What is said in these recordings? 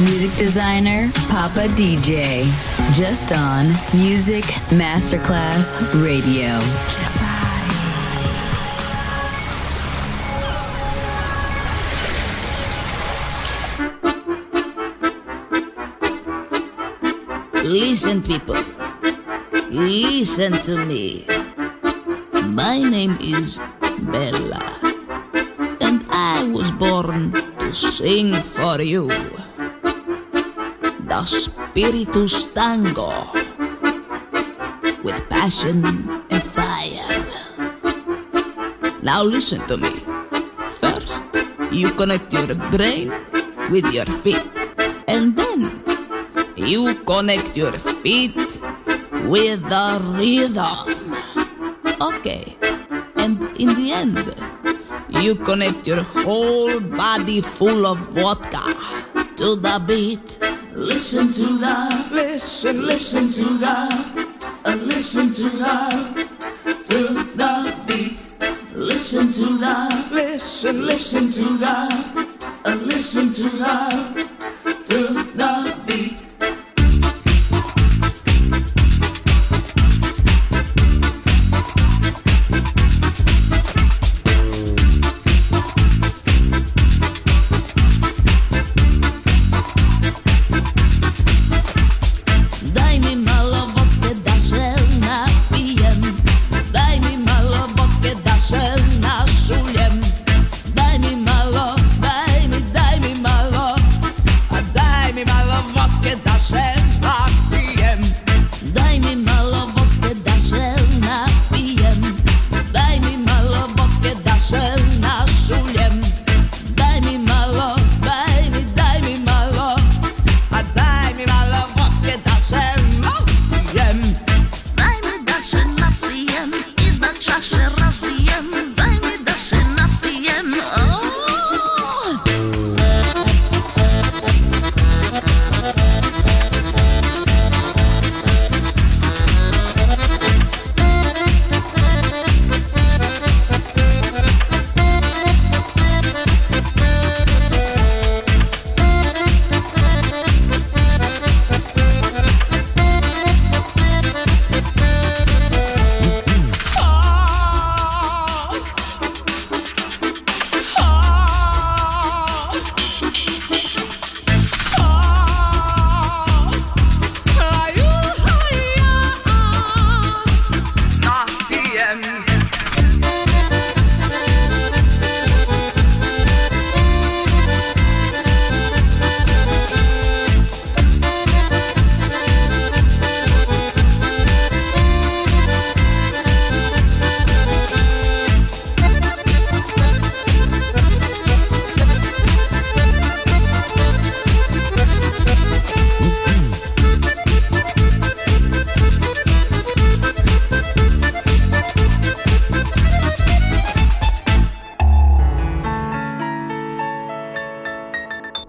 Music designer Papa DJ, just on Music Masterclass Radio. Listen, people. Listen to me. My name is Bella. And I was born to sing for you. Spiritus Tango. With passion and fire. Now listen to me. First, you connect your brain with your feet. And then you connect your feet with the rhythm. Okay. And in the end, you connect your whole body full of vodka to the beat. Listen to the, listen, listen to the, uh, listen to the, to the beat. Listen to the, listen, listen to the, uh, listen to the,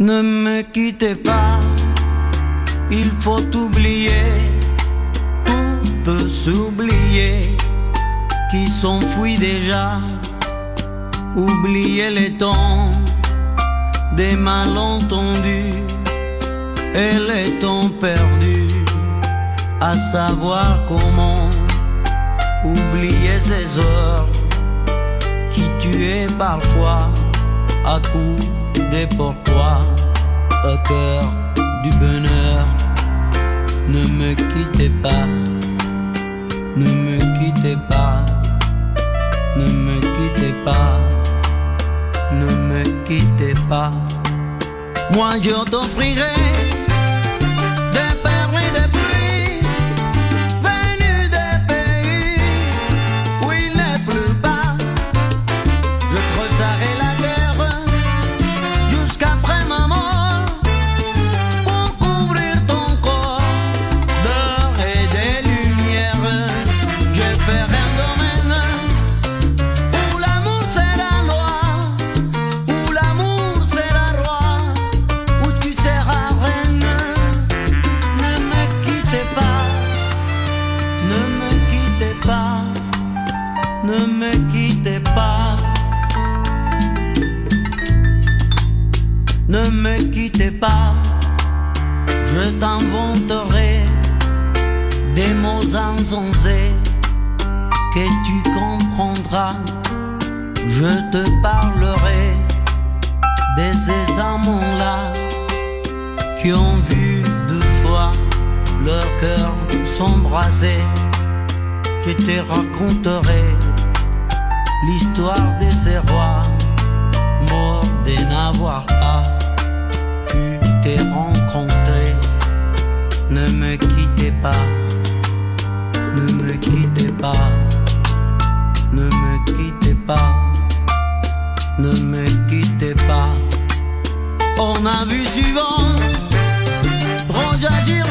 Ne me quittez pas, il faut oublier, tout peut s'oublier, qui s'enfuit déjà, oublier les temps des malentendus et les temps perdus, à savoir comment oublier ces heures qui tuaient parfois à coups des pourquoi au cœur du bonheur. Ne me quittez pas, ne me quittez pas, ne me quittez pas, ne me quittez pas. Moi je t'offrirai des pas, je t'inventerai des mots insensés que tu comprendras. Je te parlerai de ces amants-là qui ont vu deux fois leur cœur s'embraser. Je te raconterai l'histoire de ces rois morts de n'avoir pas rencontrer. Ne me quittez pas, ne me quittez pas, ne me quittez pas, ne me quittez pas. On a vu rejaillir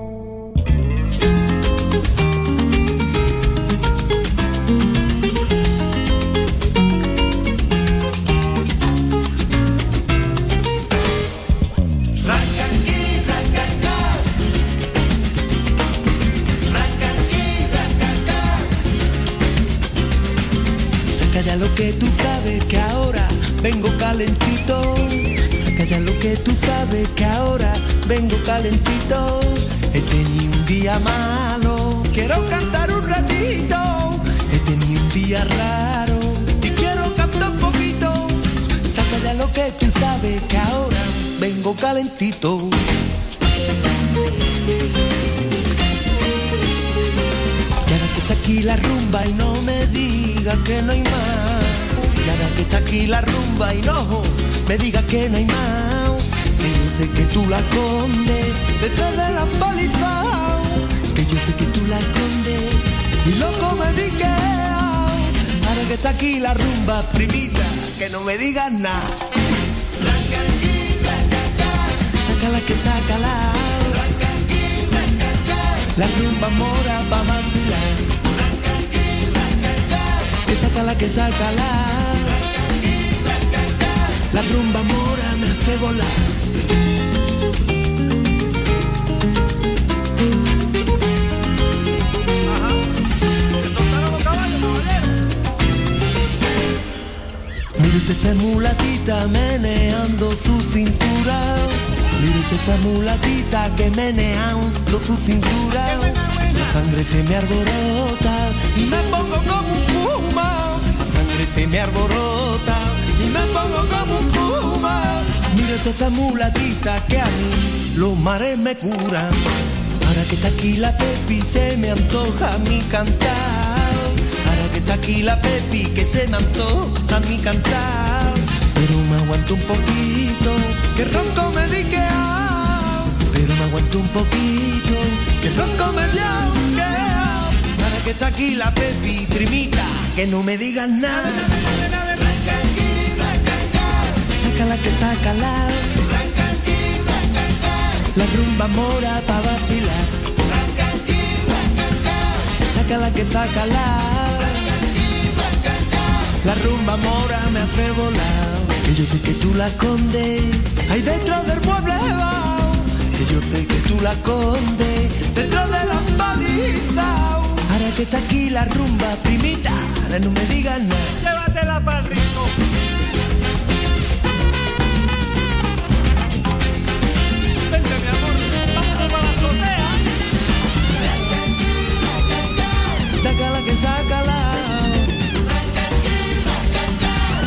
Que no hay más. Y ahora que está aquí la rumba y no me diga que no hay más. Que yo sé que tú la escondes detrás de la paliza. Que yo sé que tú la escondes y loco me dique. Ahora que está aquí la rumba, primita, que no me digas nada. Sácala que sácala. La rumba mora pa' vacilar. Que sácala, que sácala. La rumba mora me hace volar. Mire usted esa mulatita meneando su cintura. Mire usted esa mulatita que meneando su cintura. La sangre se me alborota y me pongo como un se me alborota y me pongo como un puma. Mire usted esa mulatita que a mí los mares me curan. Ahora que está aquí la Pepi se me antoja mi cantar. Ahora que está aquí la Pepi que se me antoja mi cantar. Pero me aguanto un poquito, que ronco me di que ah. Pero me suelto un poquito, que ronco me que para que está aquí la Pepi, primita, que no me digas nada. Sácala que sácala. La rumba mora pa' vacilar. Sácala que sácala. La rumba mora me hace volar. Que yo sé que tú la escondes ahí dentro del pueblo Que yo sé que tú la escondes dentro de las palizas. Que está aquí la rumba, primita, ahora no me digas nada. Llévatela para rico. Vente, mi amor, vámonos para la azotea. Sácala que sácala.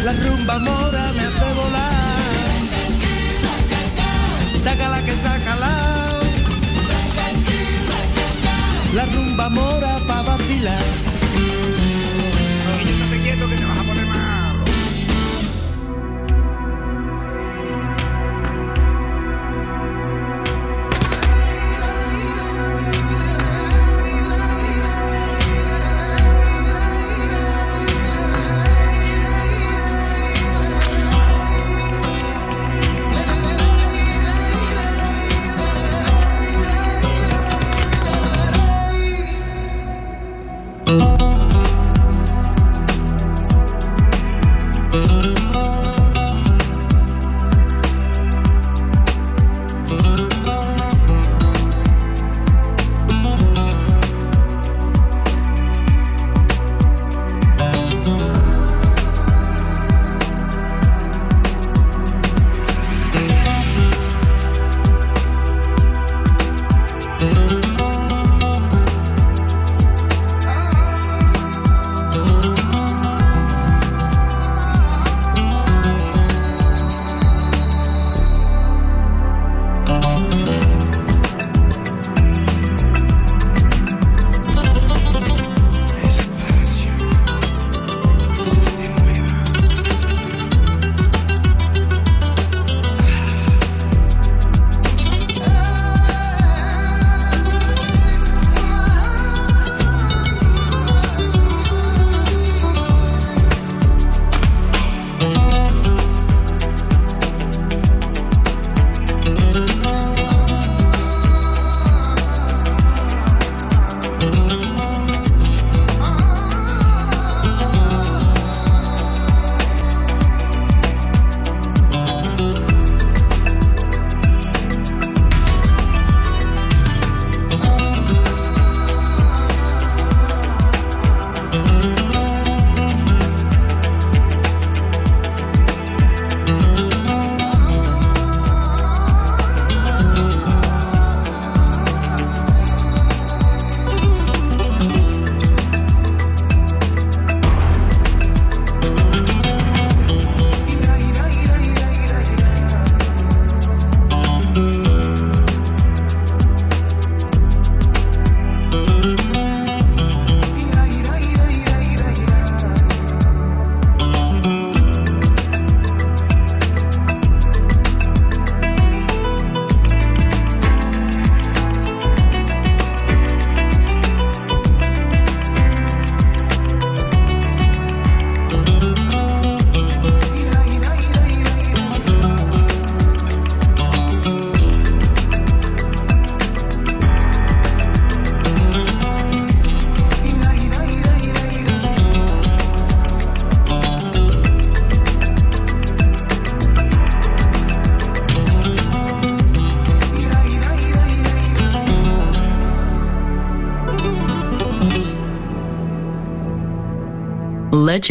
La rumba mora me hace volar. Sácala que sácala. La rumba mora Village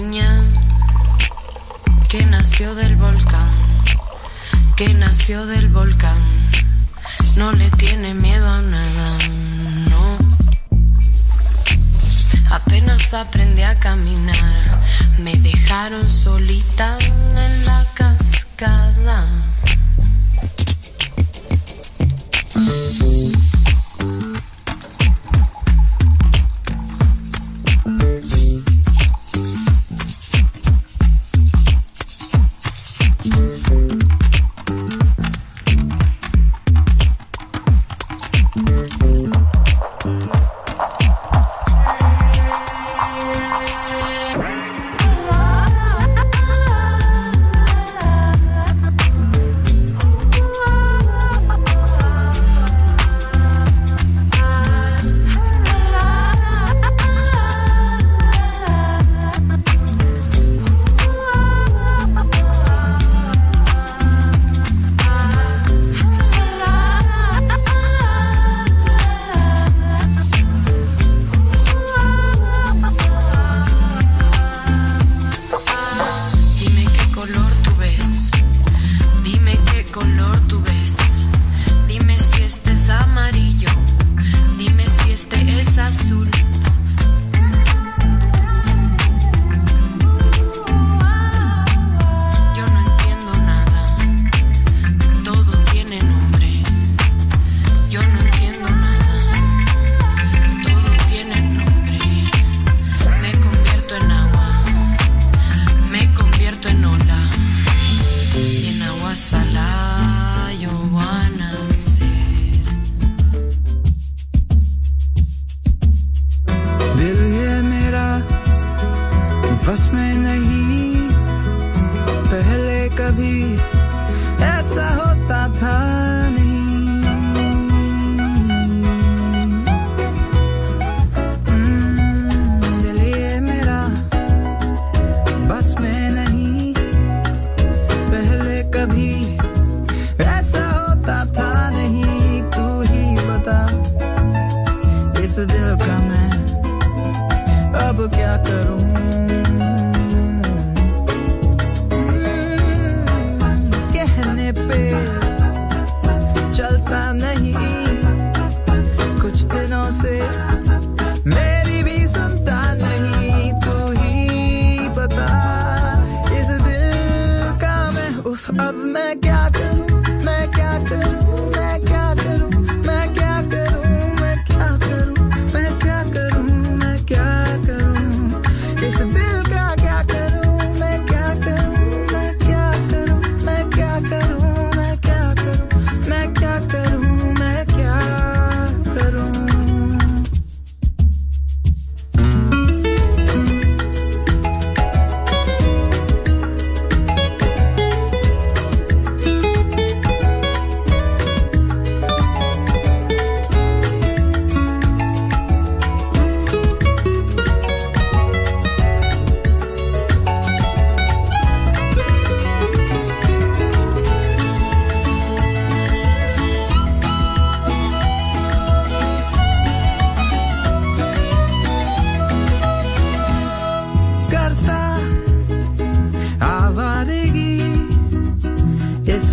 niña que nació del volcán, que nació del volcán, no le tiene miedo a nada, no. Apenas aprendí a caminar, me dejaron solita en la cascada.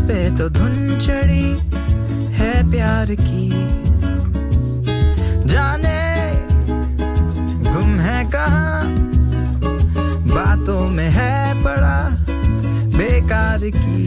पे तो धुन चढ़ी है प्यार की। जाने गुम है कहा? बातों में है पड़ा बेकार की।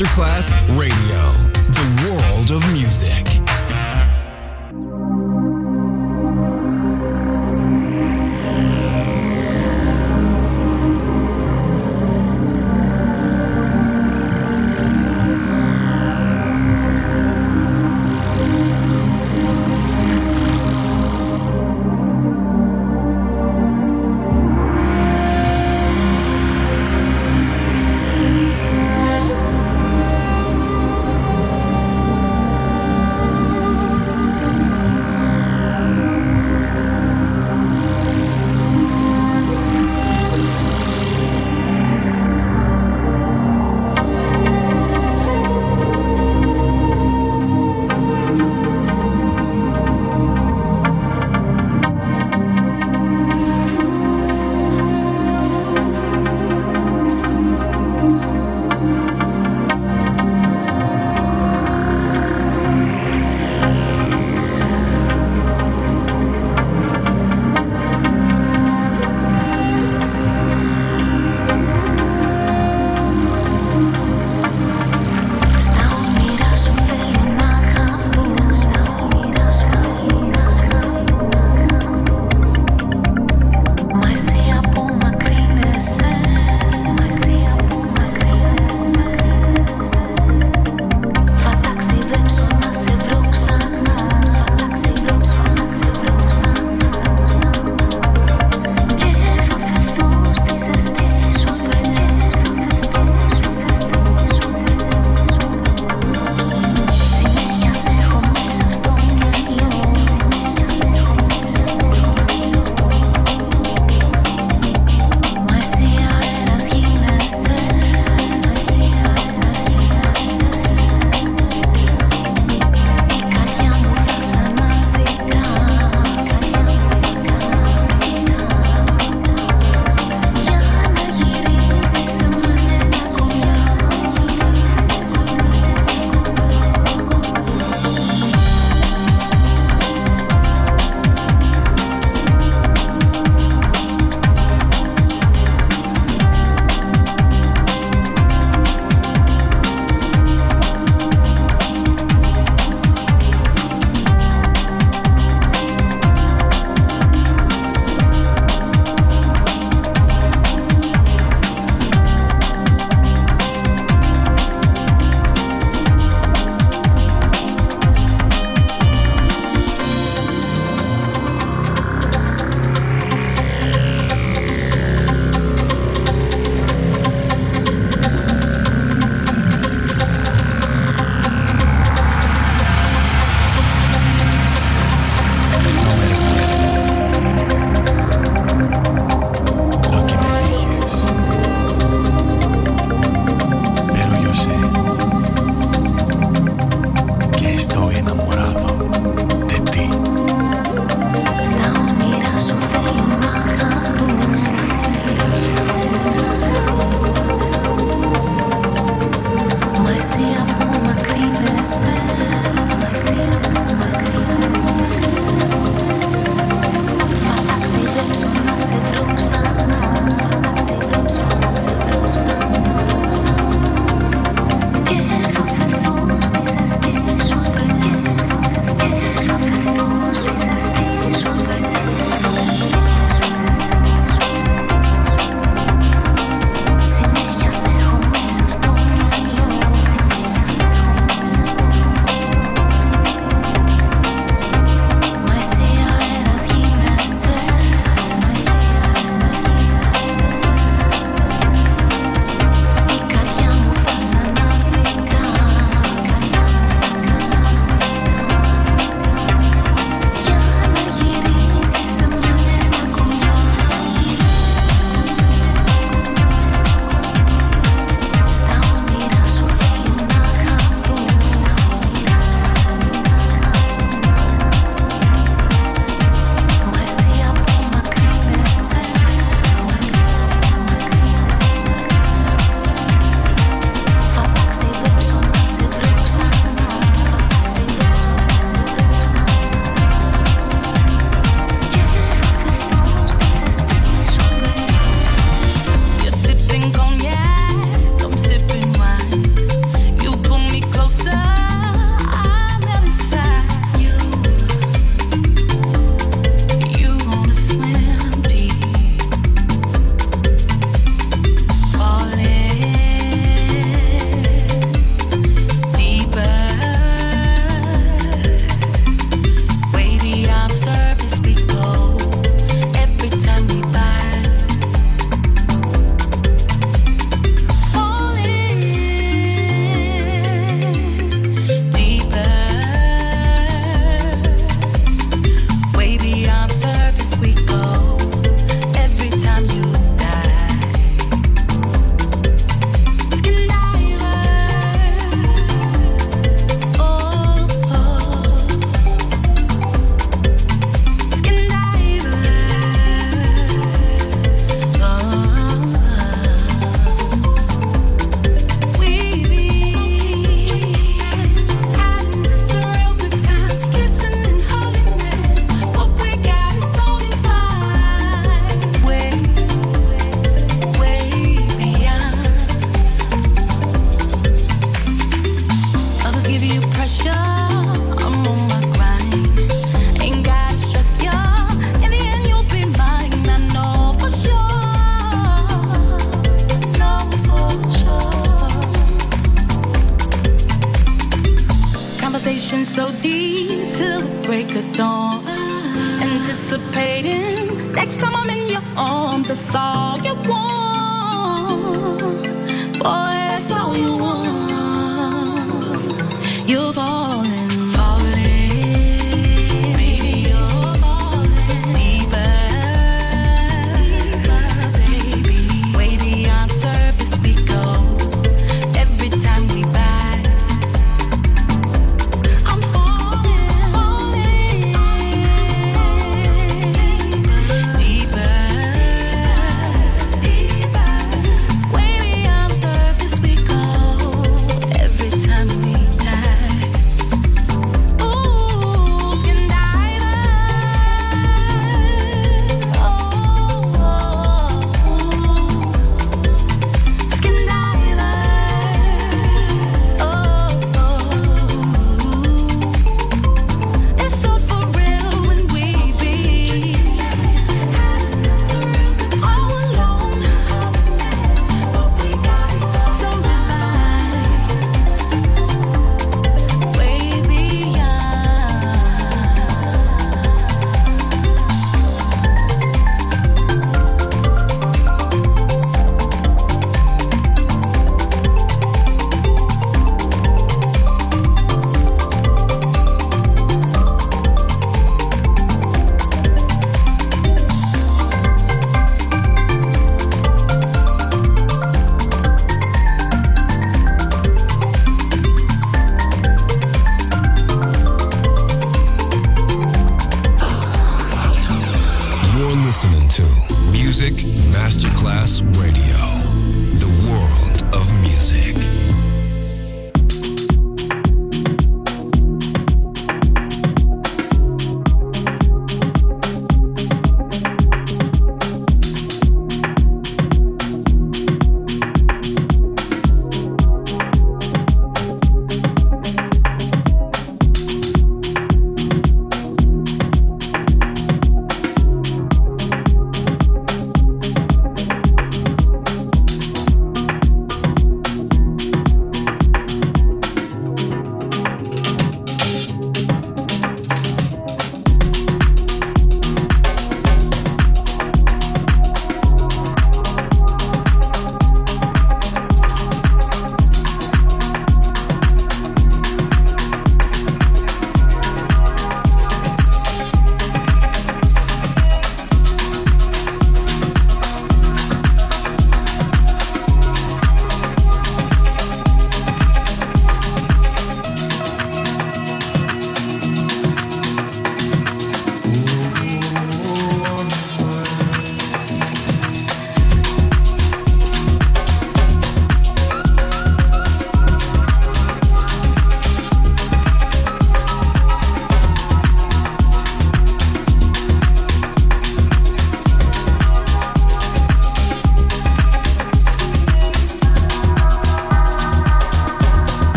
Masterclass Radio,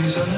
그 전에